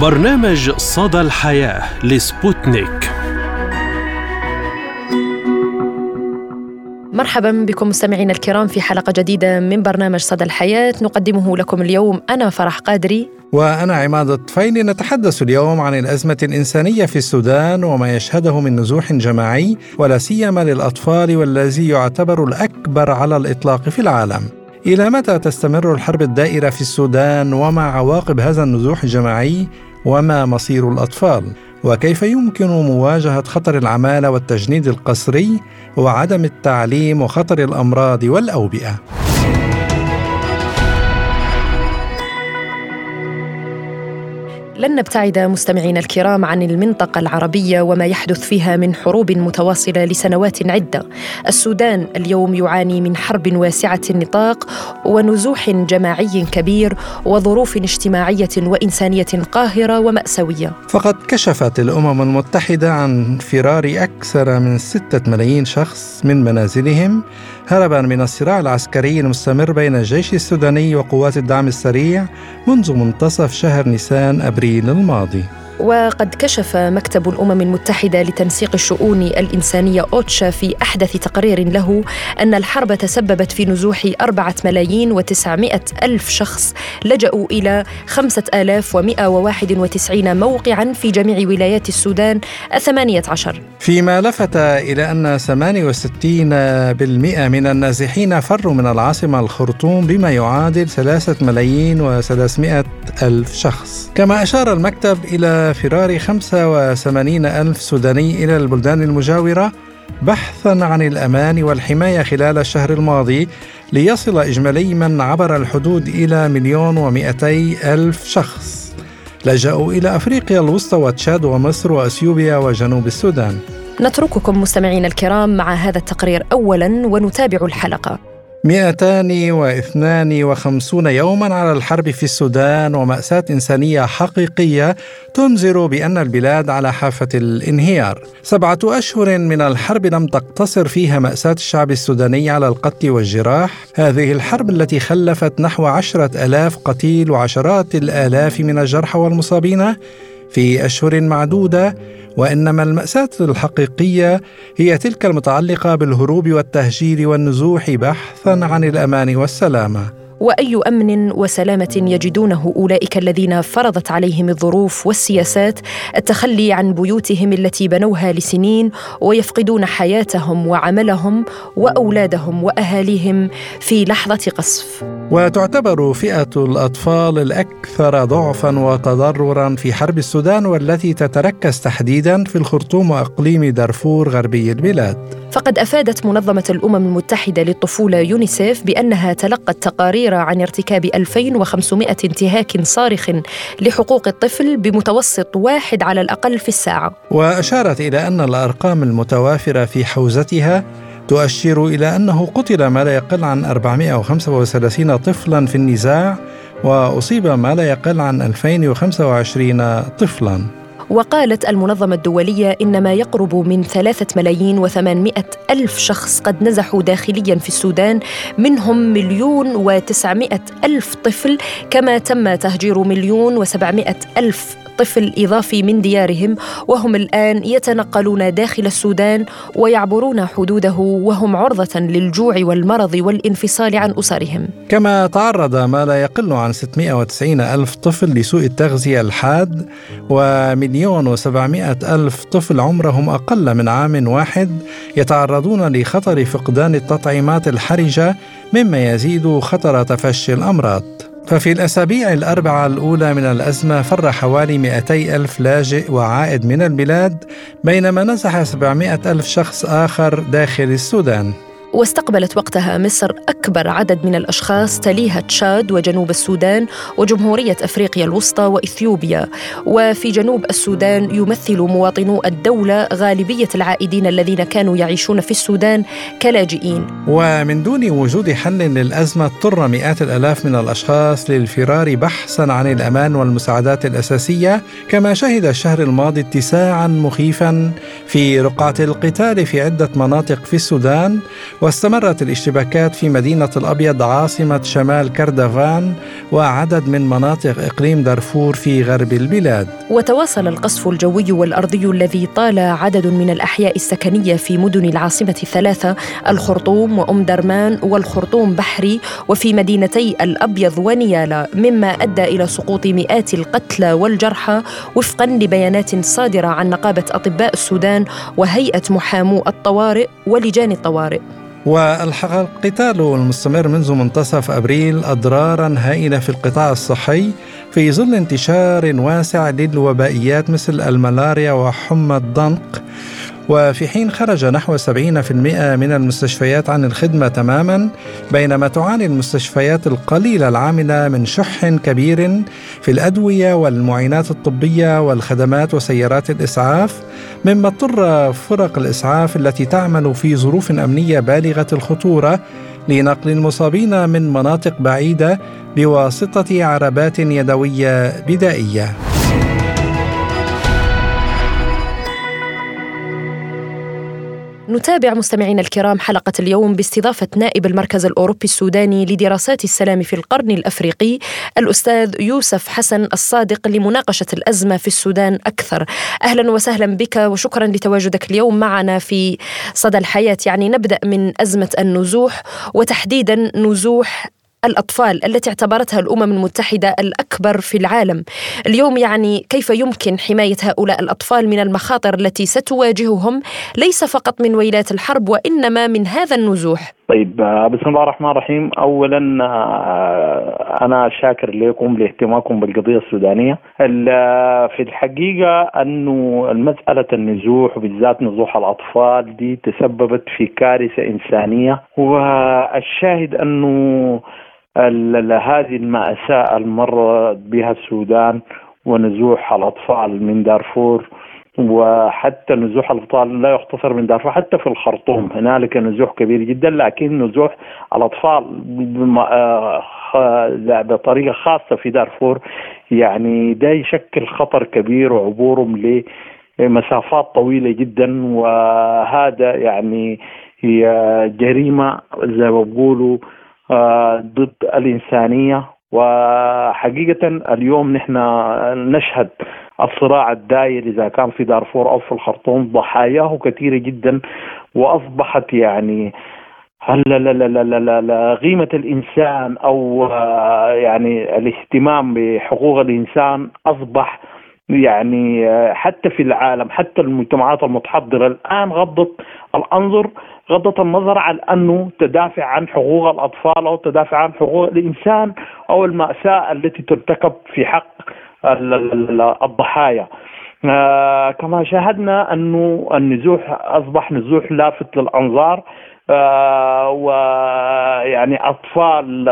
برنامج صدى الحياة لسبوتنيك. مرحبا بكم مستمعينا الكرام في حلقة جديدة من برنامج صدى الحياة. نقدمه لكم اليوم أنا فرح قادري. وأنا عماد الطفيلي. نتحدث اليوم عن الأزمة الإنسانية في السودان وما يشهده من نزوح جماعي ولا سيما للأطفال والذي يعتبر الأكبر على الإطلاق في العالم. إلى متى تستمر الحرب الدائرة في السودان وما عواقب هذا النزوح الجماعي؟ وما مصير الأطفال؟ وكيف يمكن مواجهة خطر العمالة والتجنيد القسري وعدم التعليم وخطر الأمراض والأوبئة؟ لن نبتعد مستمعينا الكرام عن المنطقة العربية وما يحدث فيها من حروب متواصلة لسنوات عدة. السودان اليوم يعاني من حرب واسعة النطاق ونزوح جماعي كبير وظروف اجتماعية وإنسانية قاهرة ومأساوية. فقد كشفت الأمم المتحدة عن فرار أكثر من ستة ملايين شخص من منازلهم هربا من الصراع العسكري المستمر بين الجيش السوداني وقوات الدعم السريع منذ منتصف شهر نيسان أبريل الماضي. وقد كشف مكتب الأمم المتحدة لتنسيق الشؤون الإنسانية أوتشا في أحدث تقرير له أن الحرب تسببت في نزوح أربعة ملايين وتسعمائة ألف شخص لجأوا إلى خمسة آلاف ومئة وواحد وتسعين موقعا في جميع ولايات السودان الثمانية عشر. فيما لفت إلى أن 68% من النازحين فروا من العاصمة الخرطوم بما يعادل ثلاثة ملايين وثلاثمائة ألف شخص. كما أشار المكتب إلى فرار 85 ألف سوداني إلى البلدان المجاورة بحثا عن الأمان والحماية خلال الشهر الماضي ليصل إجمالي من عبر الحدود إلى مليون ومئتي ألف شخص. لجأوا إلى أفريقيا الوسطى وتشاد ومصر وأثيوبيا وجنوب السودان. نترككم مستمعينا الكرام مع هذا التقرير أولا ونتابع الحلقة. 252 يوما على الحرب في السودان ومأساة إنسانية حقيقية تنذر بأن البلاد على حافة الانهيار. سبعة أشهر من الحرب لم تقتصر فيها مأساة الشعب السوداني على القتل والجراح. هذه الحرب التي خلفت نحو عشرة ألاف قتيل وعشرات الآلاف من الجرحى والمصابين في أشهر معدودة وإنما المأساة الحقيقية هي تلك المتعلقة بالهروب والتهجير والنزوح بحثا عن الأمان والسلامة. وأي أمن وسلامة يجدونه أولئك الذين فرضت عليهم الظروف والسياسات التخلي عن بيوتهم التي بنوها لسنين ويفقدون حياتهم وعملهم وأولادهم وأهاليهم في لحظة قصف. وتعتبر فئة الأطفال الأكثر ضعفا وتضررا في حرب السودان والتي تتركز تحديدا في الخرطوم وإقليم دارفور غربي البلاد. فقد أفادت منظمة الأمم المتحدة للطفولة يونيسيف بأنها تلقت تقارير عن ارتكاب 2500 انتهاك صارخ لحقوق الطفل بمتوسط واحد على الأقل في الساعة. وأشارت إلى أن الأرقام المتوافرة في حوزتها تؤشر إلى أنه قتل ما لا يقل عن 435 طفلا في النزاع وأصيب ما لا يقل عن 2025 طفلا. وقالت المنظمة الدولية إن ما يقرب من ثلاثة ملايين وثمانمائة ألف شخص قد نزحوا داخليا في السودان منهم مليون وتسعمائة ألف طفل كما تم تهجير مليون وسبعمائة ألف طفل إضافي من ديارهم وهم الآن يتنقلون داخل السودان ويعبرون حدوده وهم عرضة للجوع والمرض والانفصال عن أسرهم. كما تعرض ما لا يقل عن 690 ألف طفل لسوء التغذية الحاد ومليون وسبعمائة ألف طفل عمرهم أقل من عام واحد يتعرضون لخطر فقدان التطعيمات الحرجة مما يزيد خطر تفشي الأمراض. ففي الأسابيع الأربعة الأولى من الأزمة فر حوالي 200 ألف لاجئ وعائد من البلاد بينما نزح 700 ألف شخص آخر داخل السودان. واستقبلت وقتها مصر أكبر عدد من الأشخاص تليها تشاد وجنوب السودان وجمهورية أفريقيا الوسطى وإثيوبيا. وفي جنوب السودان يمثل مواطنو الدولة غالبية العائدين الذين كانوا يعيشون في السودان كلاجئين. ومن دون وجود حل للأزمة اضطر مئات الآلاف من الأشخاص للفرار بحثا عن الأمان والمساعدات الأساسية كما شهد الشهر الماضي اتساعا مخيفا في رقعة القتال في عدة مناطق في السودان. واستمرت الاشتباكات في مدينة الأبيض عاصمة شمال كردفان وعدد من مناطق إقليم دارفور في غرب البلاد. وتواصل القصف الجوي والأرضي الذي طال عدد من الأحياء السكنية في مدن العاصمة الثلاثة الخرطوم وأم درمان والخرطوم بحري وفي مدينتي الأبيض ونيالا مما أدى إلى سقوط مئات القتلى والجرحى وفقا لبيانات صادرة عن نقابة أطباء السودان وهيئة محامو الطوارئ ولجان الطوارئ. والحق القتال المستمر منذ منتصف أبريل أضرارا هائلة في القطاع الصحي في ظل انتشار واسع للوبائيات مثل الملاريا وحمى الضنك وفي حين خرج نحو 70% من المستشفيات عن الخدمة تماما بينما تعاني المستشفيات القليلة العاملة من شح كبير في الأدوية والمعينات الطبية والخدمات وسيارات الإسعاف مما اضطر فرق الإسعاف التي تعمل في ظروف أمنية بالغة الخطورة لنقل المصابين من مناطق بعيدة بواسطة عربات يدوية بدائية. نتابع مستمعينا الكرام حلقة اليوم باستضافة نائب المركز الأوروبي السوداني لدراسات السلام في القرن الأفريقي الأستاذ يوسف حسن الصادق لمناقشة الأزمة في السودان أكثر. أهلا وسهلا بك وشكرا لتواجدك اليوم معنا في صدى الحياة. يعني نبدأ من أزمة النزوح وتحديدا نزوح الأطفال التي اعتبرتها الأمم المتحدة الأكبر في العالم. اليوم يعني كيف يمكن حماية هؤلاء الأطفال من المخاطر التي ستواجههم؟ ليس فقط من ويلات الحرب وإنما من هذا النزوح. طيب بسم الله الرحمن الرحيم. اولا آه، أنا شاكر لكم لاهتمامكم بالقضية السودانية. آه، في الحقيقة أنه المسألة النزوح وبالذات نزوح الأطفال دي تسببت في كارثة إنسانية. والشاهد أنه هذه المأساة المر بها السودان ونزوح الأطفال من دارفور وحتى نزوح الأطفال لا يختصر من دارفور حتى في الخرطوم. هنالك نزوح كبير جدا لكن نزوح الأطفال بطريقة خاصة في دارفور. يعني ده يشكل خطر كبير وعبورهم لمسافات طويلة جدا وهذا يعني هي جريمة زي ما بقولوا آه، ضد الإنسانية. وحقيقة اليوم نحن نشهد الصراع الداير إذا كان في دارفور أو في الخرطوم. ضحاياه كثيرة جدا وأصبحت يعني لا لا لا لا لا لا قيمة الإنسان أو آه، يعني الاهتمام بحقوق الإنسان أصبح يعني آه، حتى في العالم حتى المجتمعات المتحضرة الآن غضت الأنظر. غضت النظر عن أنه تدافع عن حقوق الأطفال أو تدافع عن حقوق الإنسان أو المأساة التي ترتكب في حق الضحايا. آه كما شاهدنا أنه النزوح أصبح نزوح لافت للأنظار آه ويعني أطفال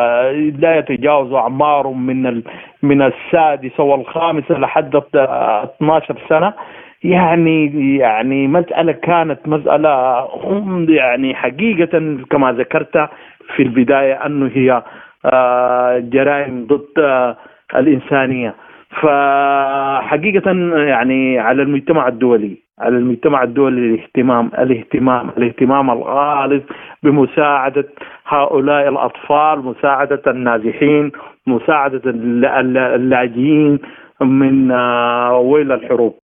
لا يتجاوزوا اعمارهم من من السادسة والخامسة لحد 12 سنة. يعني يعني مسألة كانت مسألة يعني حقيقة كما ذكرت في البداية أنه هي آه، جرائم ضد آه، الإنسانية. فحقيقة يعني على المجتمع الدولي على المجتمع الدولي الاهتمام الاهتمام الاهتمام الغالظ بمساعدة هؤلاء الأطفال مساعدة النازحين مساعدة اللاجئين من آه، ويل الحروب.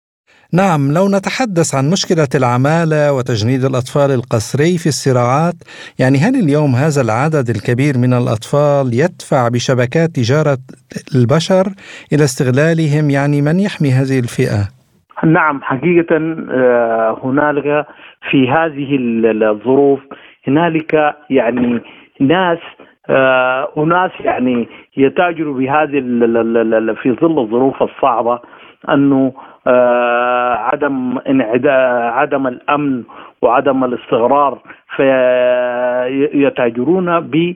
نعم لو نتحدث عن مشكلة العمالة وتجنيد الأطفال القسري في الصراعات يعني هل اليوم هذا العدد الكبير من الأطفال يدفع بشبكات تجارة البشر إلى استغلالهم يعني من يحمي هذه الفئة؟ نعم حقيقة آه، هنالك في هذه الظروف هنالك يعني ناس آه، أناس يعني يتاجروا بهذه في ظل الظروف الصعبة أنه عدم عدم الأمن وعدم الاستقرار فيتاجرون ب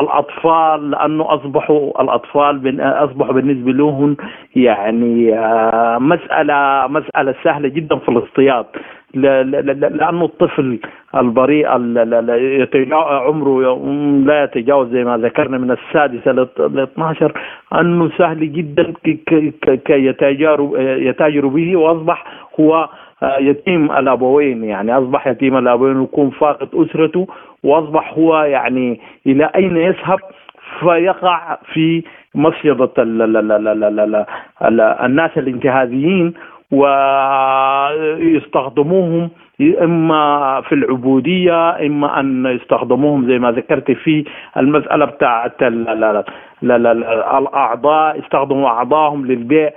الأطفال لأنه أصبحوا الأطفال أصبحوا بالنسبة لهم يعني آه، مسألة مسألة سهلة جدا في الاصطياد لأنه الطفل البريء عمره لا يتجاوز زي ما ذكرنا من السادسة ل 12 أنه سهل جدا كي يتاجر يتاجر به وأصبح هو يتيم الأبوين يعني أصبح يتيم الأبوين ويكون فاقد أسرته واصبح هو يعني إلى أين يذهب؟ فيقع في مصيدة الناس الانتهازيين ويستخدموهم إما في العبودية إما أن يستخدموهم زي ما ذكرت في المسألة بتاعت الأعضاء يستخدموا اعضائهم للبيع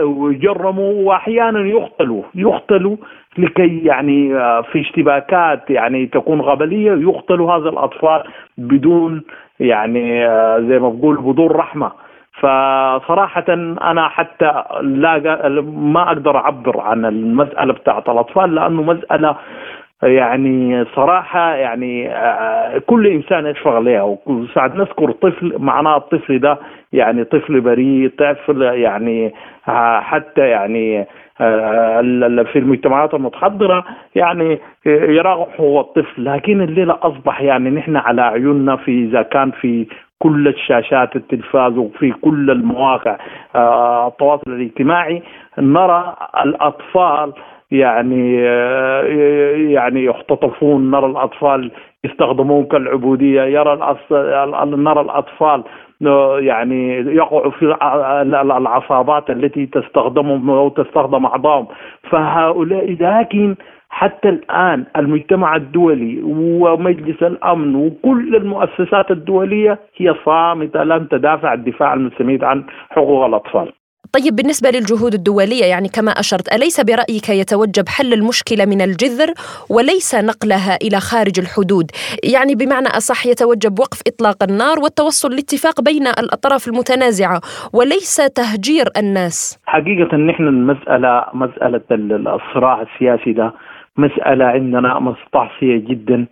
ويجرموا واحيانا يقتلوا يقتلوا لكي يعني في اشتباكات يعني تكون غبلية يقتلوا هذا الأطفال بدون يعني زي ما بقول بدون رحمة. فصراحة أنا حتى لا ما أقدر أعبر عن المسألة بتاعت الأطفال لأنه مسألة يعني صراحة يعني آه، كل إنسان يشفق عليها. وساعد نذكر طفل معناه الطفل ده يعني طفل بريء طفل يعني آه، حتى يعني آه، في المجتمعات المتحضرة يعني يراغح هو الطفل. لكن الليلة أصبح يعني نحن على عيوننا في إذا كان في كل الشاشات التلفاز وفي كل المواقع التواصل الاجتماعي نرى الأطفال يعني آه، يعني يختطفون نرى الأطفال يستخدمون كالعبودية يرى نرى الأطفال آه، يعني يقعوا في العصابات التي تستخدمهم أو تستخدم اعضائهم فهؤلاء لكن حتى الآن المجتمع الدولي ومجلس الأمن وكل المؤسسات الدولية هي صامتة لن تدافع الدفاع المستميت عن حقوق الأطفال. طيب بالنسبة للجهود الدولية يعني كما أشرت أليس برأيك يتوجب حل المشكلة من الجذر وليس نقلها إلى خارج الحدود يعني بمعنى أصح يتوجب وقف إطلاق النار والتوصل لاتفاق بين الأطراف المتنازعة وليس تهجير الناس حقيقة نحن المسألة مسألة الصراع السياسي ده مسألة عندنا مستعصية جدا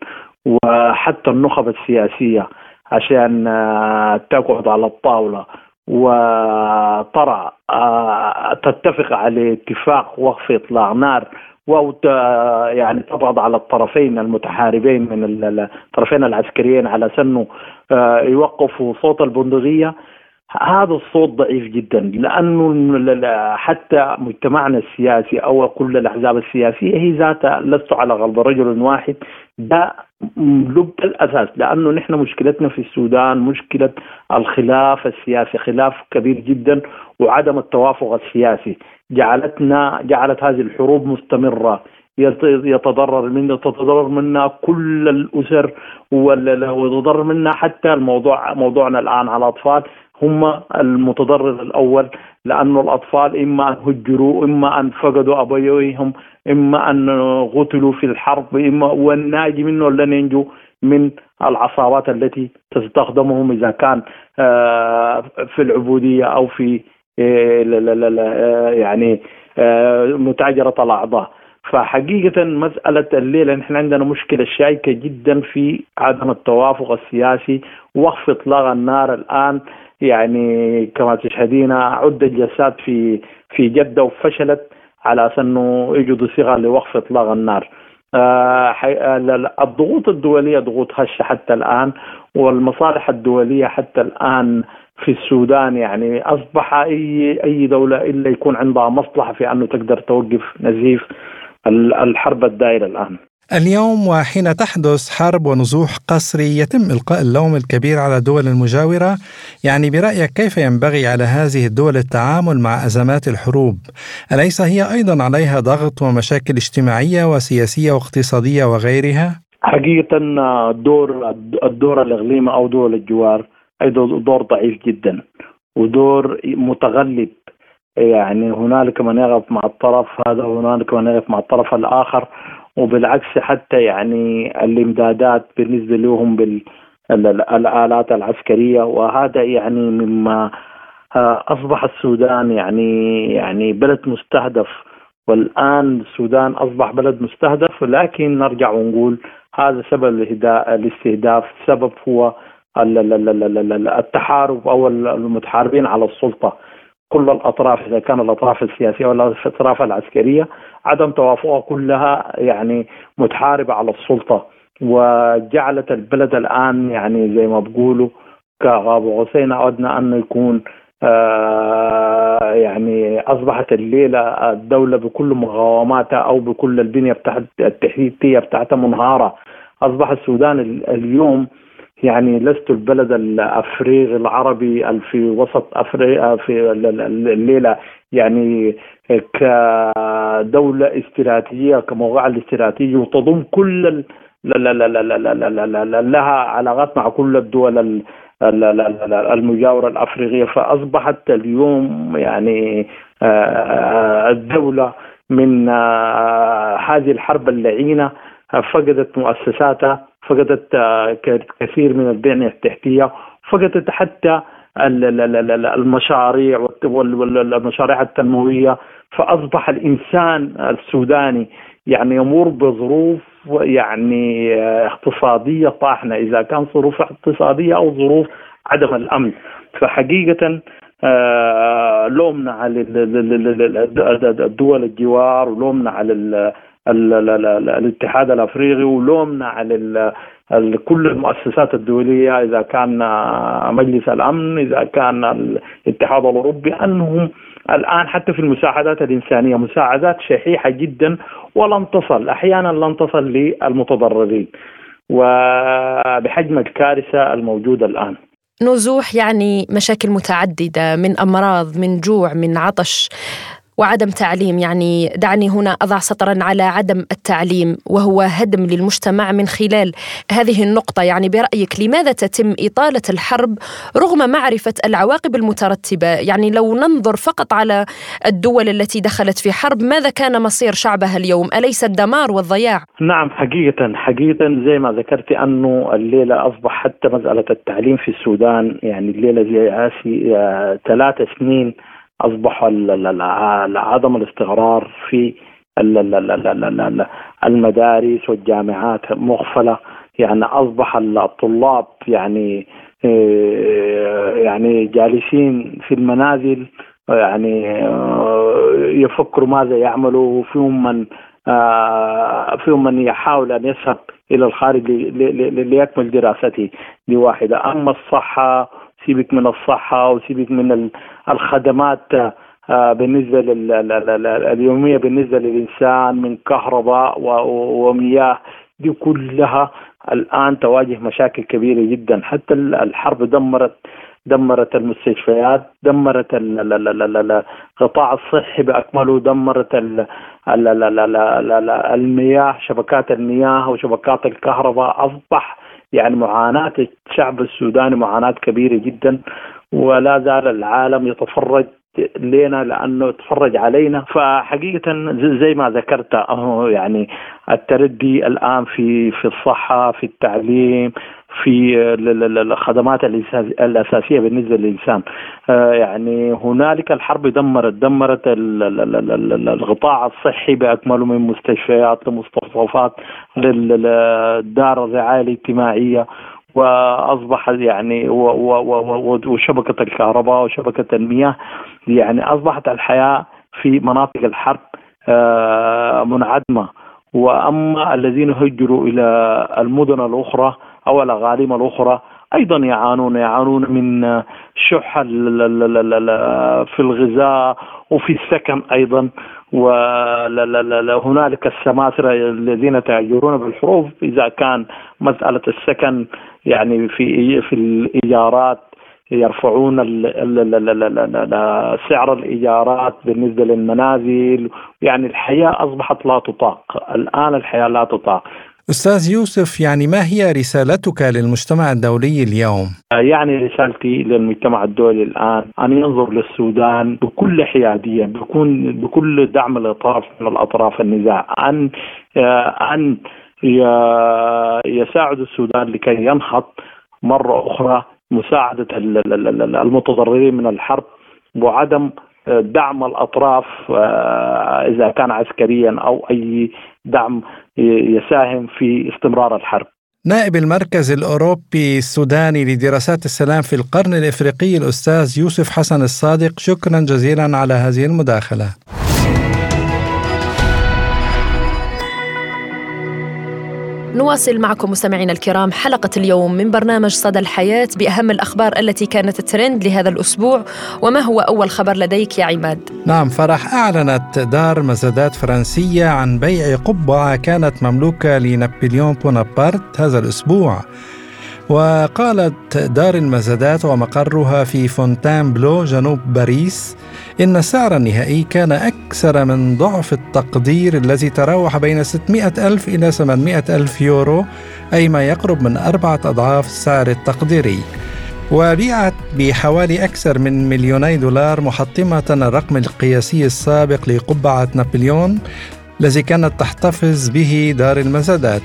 وحتى النخب السياسية عشان آه، تقعد على الطاولة. وترى آه، تتفق على اتفاق وقف إطلاق نار أو يعني تضغط على الطرفين المتحاربين من الطرفين العسكريين على سنه آه، يوقفوا صوت البندقية. هذا الصوت ضعيف جدا لأنه حتى مجتمعنا السياسي أو كل الأحزاب السياسية هي ذاتها لست على غلب رجل واحد ده لب الأساس لأنه نحن مشكلتنا في السودان مشكلة الخلاف السياسي خلاف كبير جدا وعدم التوافق السياسي. جعلتنا جعلت هذه الحروب مستمرة يتضرر منا تتضرر منا كل الأسر وتضرر منا حتى الموضوع موضوعنا الآن على الأطفال. هم المتضرر الأول لأنه الأطفال إما أن هجروا إما أن فقدوا أبويهم إما أن قتلوا في الحرب إما والناجي منه لن ينجو من العصابات التي تستخدمهم إذا كان آه، في العبودية أو في آه، آه، يعني متاجرة الأعضاء. فحقيقة مسألة الليلة نحن عندنا مشكلة شائكة جدا في عدم التوافق السياسي وقف إطلاق النار الآن. يعني كما تشهدين عدة جلسات في في جدة وفشلت على أساس أنه يجدوا صيغة لوقف إطلاق النار. آه الضغوط الدولية ضغوط هشة حتى الآن والمصالح الدولية حتى الآن في السودان يعني أصبح أي أي دولة إلا يكون عندها مصلحة في أنه تقدر توقف نزيف الحرب الدائرة الآن. اليوم وحين تحدث حرب ونزوح قسري يتم إلقاء اللوم الكبير على الدول المجاورة يعني برأيك كيف ينبغي على هذه الدول التعامل مع أزمات الحروب؟ أليس هي أيضا عليها ضغط ومشاكل اجتماعية وسياسية واقتصادية وغيرها؟ حقيقة الدور الدور الإقليمي أو دول الجوار أيضا دور ضعيف جدا ودور متغلب. يعني هنالك من يقف مع الطرف هذا وهنالك من يقف مع الطرف الآخر. وبالعكس حتى يعني الإمدادات بالنسبة لهم بالالات العسكرية وهذا يعني مما آه، أصبح السودان يعني يعني بلد مستهدف. والآن السودان أصبح بلد مستهدف ولكن نرجع ونقول هذا سبب الاستهداف. سبب هو التحارب أو المتحاربين على السلطة. كل الأطراف إذا كان الأطراف السياسية ولا الأطراف العسكرية عدم توافقها كلها يعني متحاربة على السلطة. وجعلت البلد الآن يعني زي ما بقولوا كغاب غوثين اردنا انه يكون آه، يعني أصبحت الليلة الدولة بكل مقاوماتها أو بكل البنية التحتيه بتاعتها منهارة. أصبح السودان اليوم يعني لست البلد الافريقي العربي في وسط افريقيا في الليلة يعني كدوله استراتيجيه كموقع الاستراتيجي وتضم كل لها علاقات مع كل الدول المجاورة الأفريقية فأصبحت اليوم يعني الدولة من هذه الحرب اللعينة فقدت مؤسساتها فقدت كثير من البنية التحتية فقدت حتى المشاريع والمشاريع التنموية فأصبح الإنسان السوداني يعني يمر بظروف يعني اقتصادية طاحنة إذا كان ظروف اقتصادية أو ظروف عدم الأمن فحقيقة لومنا على الدول الجوار ولومنا على الاتحاد الأفريقي ولومنا على كل المؤسسات الدولية إذا كان مجلس الأمن إذا كان الاتحاد الأوروبي أنهم الآن حتى في المساعدات الإنسانية مساعدات شحيحة جدا ولن تصل أحيانا لن تصل للمتضررين وبحجم الكارثة الموجودة الآن. نزوح يعني مشاكل متعددة من أمراض من جوع من عطش. وعدم تعليم. يعني دعني هنا أضع سطرا على عدم التعليم وهو هدم للمجتمع من خلال هذه النقطة. يعني برأيك لماذا تتم إطالة الحرب رغم معرفة العواقب المترتبة؟ يعني لو ننظر فقط على الدول التي دخلت في حرب ماذا كان مصير شعبها اليوم؟ أليس الدمار والضياع؟ نعم حقيقة حقيقة. زي ما ذكرت انه الليلة أصبح حتى مسألة التعليم في السودان يعني الليلة زي عاسي آه، ثلاث سنين أصبح عدم الاستقرار في المدارس والجامعات مغفلة. يعني أصبح الطلاب يعني آه، يعني جالسين في المنازل يعني آه، يفكروا ماذا يعملوا وفيهم من آه، فيهم من يحاول أن يذهب إلى الخارج ليكمل دراسته لواحدة. أما الصحة سيبك من الصحة وسيبك من الخدمات آه، بالنسبة اليومية بالنسبة للإنسان من كهرباء ومياه دي كلها الآن تواجه مشاكل كبيرة جدا. حتى الحرب دمرت دمرت المستشفيات دمرت القطاع الصحي بأكمله دمرت المياه شبكات المياه وشبكات الكهرباء أصبح يعني معاناة الشعب السوداني معاناة كبيرة جدا ولا زال العالم يتفرج لنا لأنه تفرج علينا. فحقيقة زي ما ذكرت يعني التردي الآن في في الصحة في التعليم في الخدمات الأساسية بالنسبة للإنسان. آه، يعني هنالك الحرب دمرت دمرت القطاع الصحي بأكمله من مستشفيات لمستوصفات للدار الرعاية الاجتماعية وأصبح يعني وشبكة الكهرباء وشبكة المياه. يعني أصبحت الحياة في مناطق الحرب آه، منعدمة. وأما الذين هجروا إلى المدن الأخرى أو الاغاليم الاخرى أيضا يعانون يعانون من شح في الغذاء وفي السكن أيضا وهنالك السماسرة الذين تهجرون بالحروب إذا كان مسألة السكن يعني في في الإيجارات يرفعون سعر الإيجارات بالنسبة للمنازل يعني الحياة أصبحت لا تطاق الآن الحياة لا تطاق أستاذ يوسف يعني ما هي رسالتك للمجتمع الدولي اليوم؟ يعني رسالتي للمجتمع الدولي الآن أن ينظر للسودان بكل حيادية بكون بكل دعم الأطراف من الأطراف النزاع أن أن يساعد السودان لكي ينهض مرة أخرى مساعدة المتضررين من الحرب وعدم دعم الأطراف آه، إذا كان عسكريا أو أي دعم يساهم في استمرار الحرب. نائب المركز الأوروبي السوداني لدراسات السلام في القرن الإفريقي الأستاذ يوسف حسن الصادق شكرا جزيلا على هذه المداخلة. نواصل معكم مستمعينا الكرام حلقة اليوم من برنامج صدى الحياة بأهم الأخبار التي كانت ترند لهذا الأسبوع وما هو أول خبر لديك يا عماد؟ نعم فرح أعلنت دار مزادات فرنسية عن بيع قبعة كانت مملوكة لنابليون بونابرت هذا الأسبوع وقالت دار المزادات ومقرها في فونتان بلو جنوب باريس إن السعر النهائي كان أكثر من ضعف التقدير الذي تراوح بين 600 ألف إلى 800 ألف يورو أي ما يقرب من أربعة أضعاف السعر التقديري. وبيعت بحوالي أكثر من مليوني دولار محطمة الرقم القياسي السابق لقبعة نابليون الذي كانت تحتفظ به دار المزادات.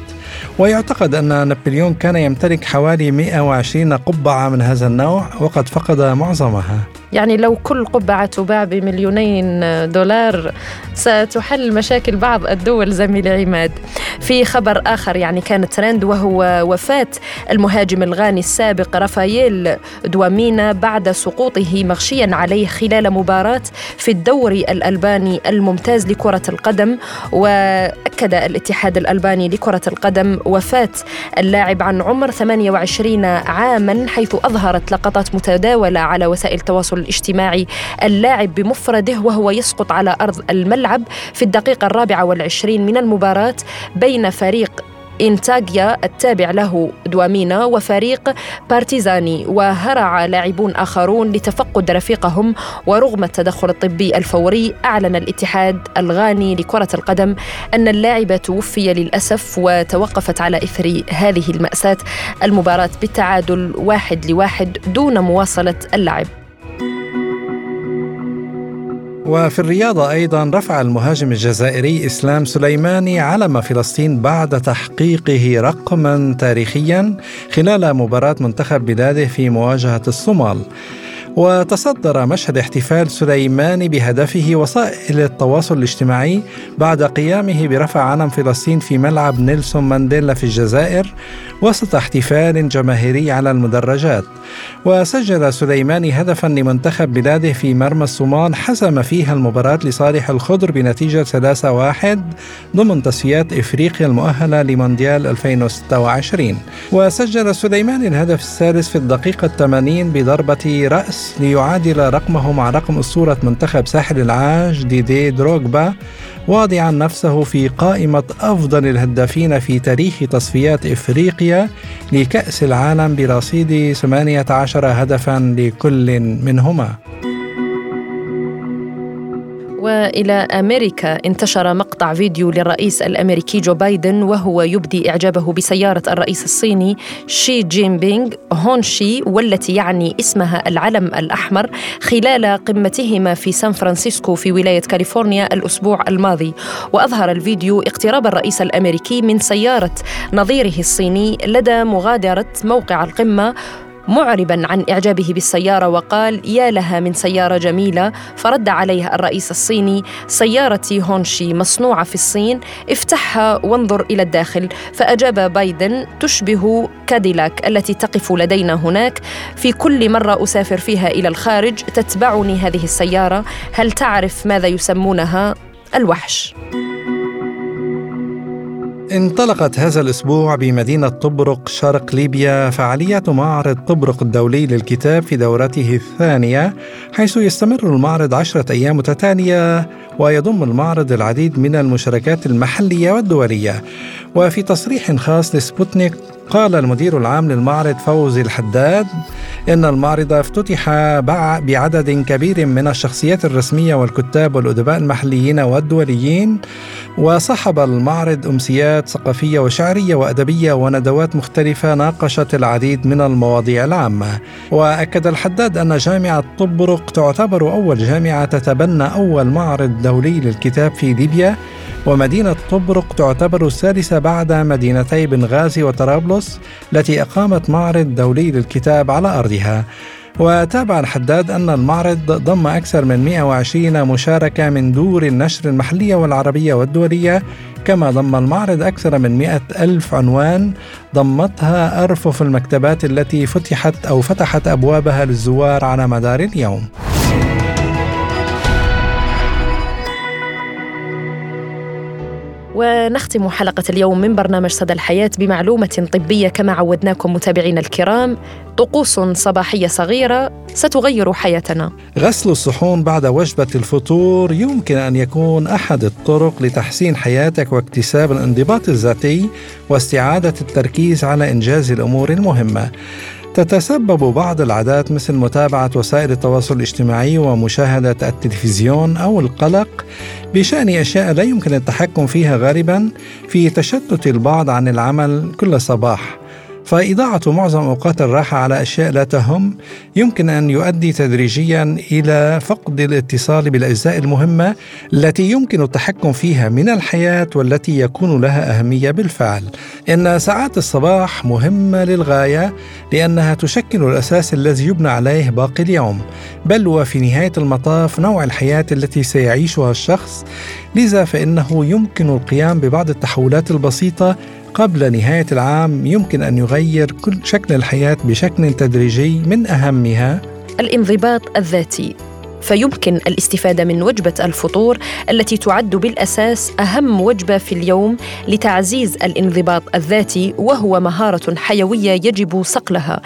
ويعتقد أن نابليون كان يمتلك حوالي 120 قبعة من هذا النوع وقد فقد معظمها. يعني لو كل قبعة تباع بمليونين دولار ستحل مشاكل بعض الدول زميلي عماد. في خبر آخر يعني كان ترند وهو وفاة المهاجم الغاني السابق رافائيل دوامينا بعد سقوطه مغشيا عليه خلال مباراة في الدوري الألباني الممتاز لكرة القدم. وأكد الاتحاد الألباني لكرة القدم وفاة اللاعب عن عمر 28 عاما حيث أظهرت لقطات متداولة على وسائل التواصل الاجتماعي اللاعب بمفرده وهو يسقط على أرض الملعب في الدقيقة الرابعة والعشرين من المباراة بين فريق إنتاجيا التابع له دوامينا وفريق بارتيزاني وهرع لاعبون آخرون لتفقد رفيقهم ورغم التدخل الطبي الفوري أعلن الاتحاد الغاني لكرة القدم أن اللاعب توفي للأسف وتوقفت على إثر هذه المأساة المباراة بالتعادل واحد لواحد دون مواصلة اللعب. وفي الرياضة أيضا رفع المهاجم الجزائري إسلام سليماني علم فلسطين بعد تحقيقه رقما تاريخيا خلال مباراة منتخب بلاده في مواجهة الصومال. وتصدر مشهد احتفال سليماني بهدفه وسائل التواصل الاجتماعي بعد قيامه برفع علم فلسطين في ملعب نيلسون مانديلا في الجزائر وسط احتفال جماهيري على المدرجات. وسجل سليماني هدفا لمنتخب بلاده في مرمى الصومال حسم فيها المباراة لصالح الخضر بنتيجة 3-1 ضمن تصفيات إفريقيا المؤهلة لمونديال 2026 وسجل سليماني الهدف الثالث في الدقيقة 80 بضربة رأس ليعادل رقمه مع رقم أسطورة منتخب ساحل العاج ديدي دروغبا واضعا نفسه في قائمة أفضل الهدافين في تاريخ تصفيات إفريقيا لكأس العالم برصيد 18 هدفا لكل منهما. وإلى أمريكا انتشر مقطع فيديو للرئيس الأمريكي جو بايدن وهو يبدي إعجابه بسيارة الرئيس الصيني شي جين بينغ هونشي والتي يعني اسمها العلم الأحمر خلال قمتهما في سان فرانسيسكو في ولاية كاليفورنيا الأسبوع الماضي. وأظهر الفيديو اقتراب الرئيس الأمريكي من سيارة نظيره الصيني لدى مغادرة موقع القمة معربا عن إعجابه بالسيارة وقال يا لها من سيارة جميلة فرد عليه الرئيس الصيني سيارتي هونشي مصنوعة في الصين افتحها وانظر إلى الداخل. فأجاب بايدن تشبه كاديلاك التي تقف لدينا هناك. في كل مرة أسافر فيها إلى الخارج تتبعني هذه السيارة. هل تعرف ماذا يسمونها؟ الوحش. انطلقت هذا الأسبوع بمدينة طبرق شرق ليبيا. فعاليات معرض طبرق الدولي للكتاب في دورته الثانية حيث يستمر المعرض عشرة أيام متتالية. ويضم المعرض العديد من المشاركات المحلية والدولية. وفي تصريح خاص لسبوتنيك قال المدير العام للمعرض فوزي الحداد إن المعرض افتتح بعدد كبير من الشخصيات الرسمية والكتاب والأدباء المحليين والدوليين. وصحب المعرض أمسيات ثقافية وشعرية وأدبية وندوات مختلفة ناقشت العديد من المواضيع العامة. وأكد الحداد أن جامعة طبرق تعتبر أول جامعة تتبنى أول معرض دولي للكتاب في ليبيا ومدينة طبرق تعتبر الثالثة بعد مدينتي بنغازي وطرابلس التي أقامت معرض دولي للكتاب على أرضها. وتابع الحداد أن المعرض ضم أكثر من 120 مشاركة من دور النشر المحلية والعربية والدولية كما ضم المعرض أكثر من 100 ألف عنوان ضمتها أرفف المكتبات التي فتحت أو فتحت أبوابها للزوار على مدار اليوم. ونختم حلقة اليوم من برنامج صدى الحياة بمعلومة طبية كما عودناكم متابعينا الكرام. طقوس صباحية صغيرة ستغير حياتنا. غسل الصحون بعد وجبة الفطور يمكن أن يكون أحد الطرق لتحسين حياتك واكتساب الانضباط الذاتي واستعادة التركيز على إنجاز الأمور المهمة. تتسبب بعض العادات مثل متابعة وسائل التواصل الاجتماعي ومشاهدة التلفزيون أو القلق بشأن أشياء لا يمكن التحكم فيها غالبا في تشتت البعض عن العمل كل صباح. فإضاعة معظم أوقات الراحة على أشياء لا تهم يمكن أن يؤدي تدريجيا إلى فقد الاتصال بالأجزاء المهمة التي يمكن التحكم فيها من الحياة والتي يكون لها أهمية بالفعل. إن ساعات الصباح مهمة للغاية لأنها تشكل الأساس الذي يبنى عليه باقي اليوم، بل وفي نهاية المطاف نوع الحياة التي سيعيشها الشخص، لذا فإنه يمكن القيام ببعض التحولات البسيطة قبل نهاية العام يمكن أن يغير كل شكل الحياة بشكل تدريجي من أهمها الانضباط الذاتي. فيمكن الاستفادة من وجبة الفطور التي تعد بالأساس أهم وجبة في اليوم لتعزيز الانضباط الذاتي وهو مهارة حيوية يجب صقلها.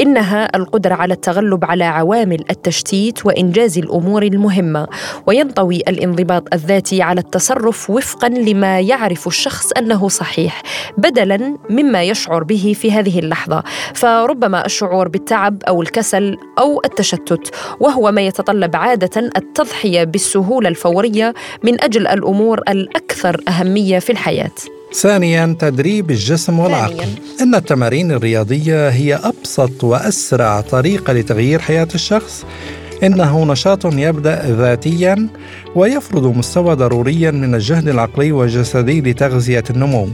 إنها القدرة على التغلب على عوامل التشتيت وإنجاز الأمور المهمة وينطوي الانضباط الذاتي على التصرف وفقا لما يعرف الشخص أنه صحيح بدلا مما يشعر به في هذه اللحظة. فربما الشعور بالتعب أو الكسل أو التشتت وهو ما يتطلب عادة التضحية بالسهولة الفورية من أجل الأمور الأكثر أهمية في الحياة. ثانيا تدريب الجسم والعقل. ثانياً. إن التمارين الرياضية هي أبسط وأسرع طريقة لتغيير حياة الشخص. إنه نشاط يبدأ ذاتيا ويفرض مستوى ضروريا من الجهد العقلي والجسدي لتغذية النمو.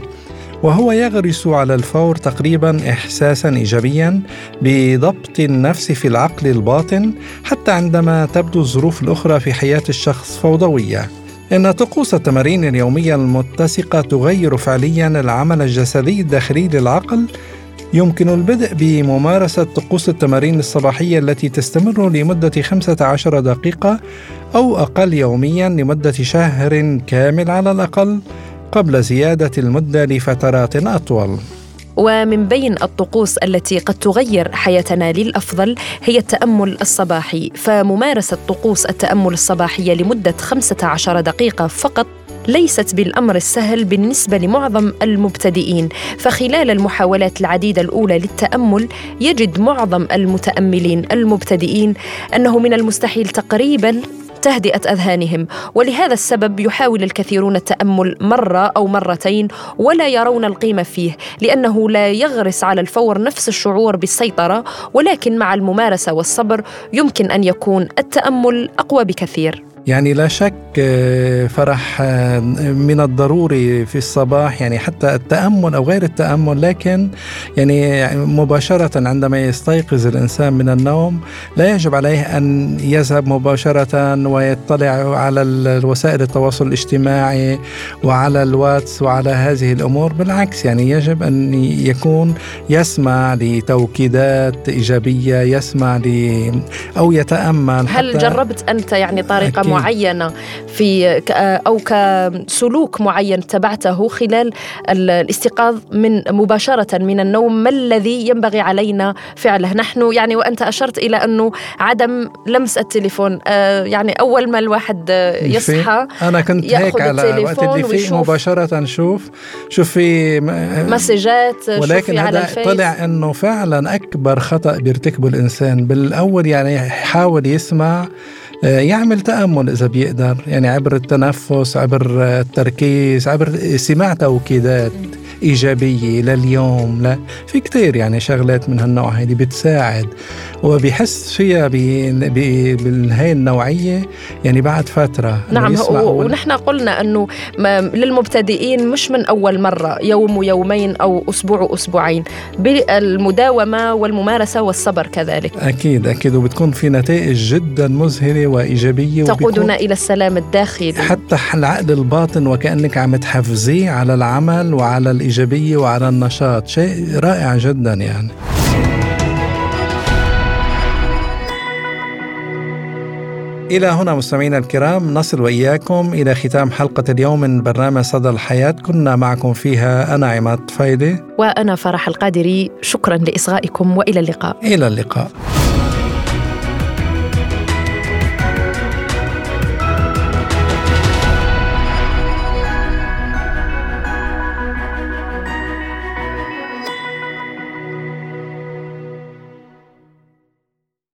وهو يغرس على الفور تقريبا احساسا ايجابيا بضبط النفس في العقل الباطن حتى عندما تبدو الظروف الأخرى في حياة الشخص فوضوية. إن طقوس التمارين اليومية المتسقة تغير فعليا العمل الجسدي الداخلي للعقل يمكن البدء بممارسة طقوس التمارين الصباحية التي تستمر لمدة 15 دقيقة أو أقل يوميا لمدة شهر كامل على الأقل. قبل زيادة المدة لفترات أطول. ومن بين الطقوس التي قد تغير حياتنا للأفضل هي التأمل الصباحي، فممارسة طقوس التأمل الصباحية لمدة 15 دقيقة فقط ليست بالأمر السهل بالنسبة لمعظم المبتدئين فخلال المحاولات العديدة الأولى للتأمل يجد معظم المتأملين المبتدئين أنه من المستحيل تقريبا تهدئة أذهانهم. ولهذا السبب يحاول الكثيرون التأمل مرة أو مرتين ولا يرون القيمة فيه لأنه لا يغرس على الفور نفس الشعور بالسيطرة ولكن مع الممارسة والصبر يمكن أن يكون التأمل أقوى بكثير. يعني لا شك آه، فرح آه، من الضروري في الصباح يعني حتى التأمل أو غير التأمل لكن يعني مباشرة عندما يستيقظ الإنسان من النوم لا يجب عليه أن يذهب مباشرة ويطلع على وسائل التواصل الاجتماعي وعلى الواتس وعلى هذه الأمور. بالعكس يعني يجب أن يكون يسمع لتوكيدات إيجابية يسمع ل أو يتأمل هل جربت أنت يعني طريقة معينة في أو كسلوك معين اتبعته خلال الاستيقاظ من مباشرة من النوم. ما الذي ينبغي علينا فعله؟ نحن يعني وأنت أشرت إلى انه عدم لمس التليفون آه، يعني أول ما الواحد يصحى أنا كنت هيك على وقت اللي فيه مباشرة شوف شوف في مسجات ولكن هذا طلع إنه فعلا أكبر خطأ بيرتكبه الإنسان. بالأول يعني يحاول يسمع آه، يعمل تأمل إذا بيقدر يعني عبر التنفس عبر التركيز عبر سماع توكيدات إيجابية لليوم لا في كتير يعني شغلات من هالنوع هيدي بتساعد. وبيحس فيها بهي النوعية يعني بعد فترة نعم ونحن قلنا أنه للمبتدئين مش من أول مرة يوم ويومين أو أسبوع وأسبوعين بالمداومة والممارسة والصبر كذلك. أكيد أكيد وبتكون في نتائج جدا مذهلة وإيجابية تقودنا إلى السلام الداخلي. حتى العقل الباطن وكأنك عم تحفزيه على العمل وعلى الإيجابية وعلى النشاط. شيء رائع جدا يعني. إلى هنا مستمعينا الكرام نصل وإياكم إلى ختام حلقة اليوم من برنامج صدى الحياة. كنا معكم فيها أنا عماد فايدة. وأنا فرح القادري. شكرا لإصغائكم وإلى اللقاء. إلى اللقاء.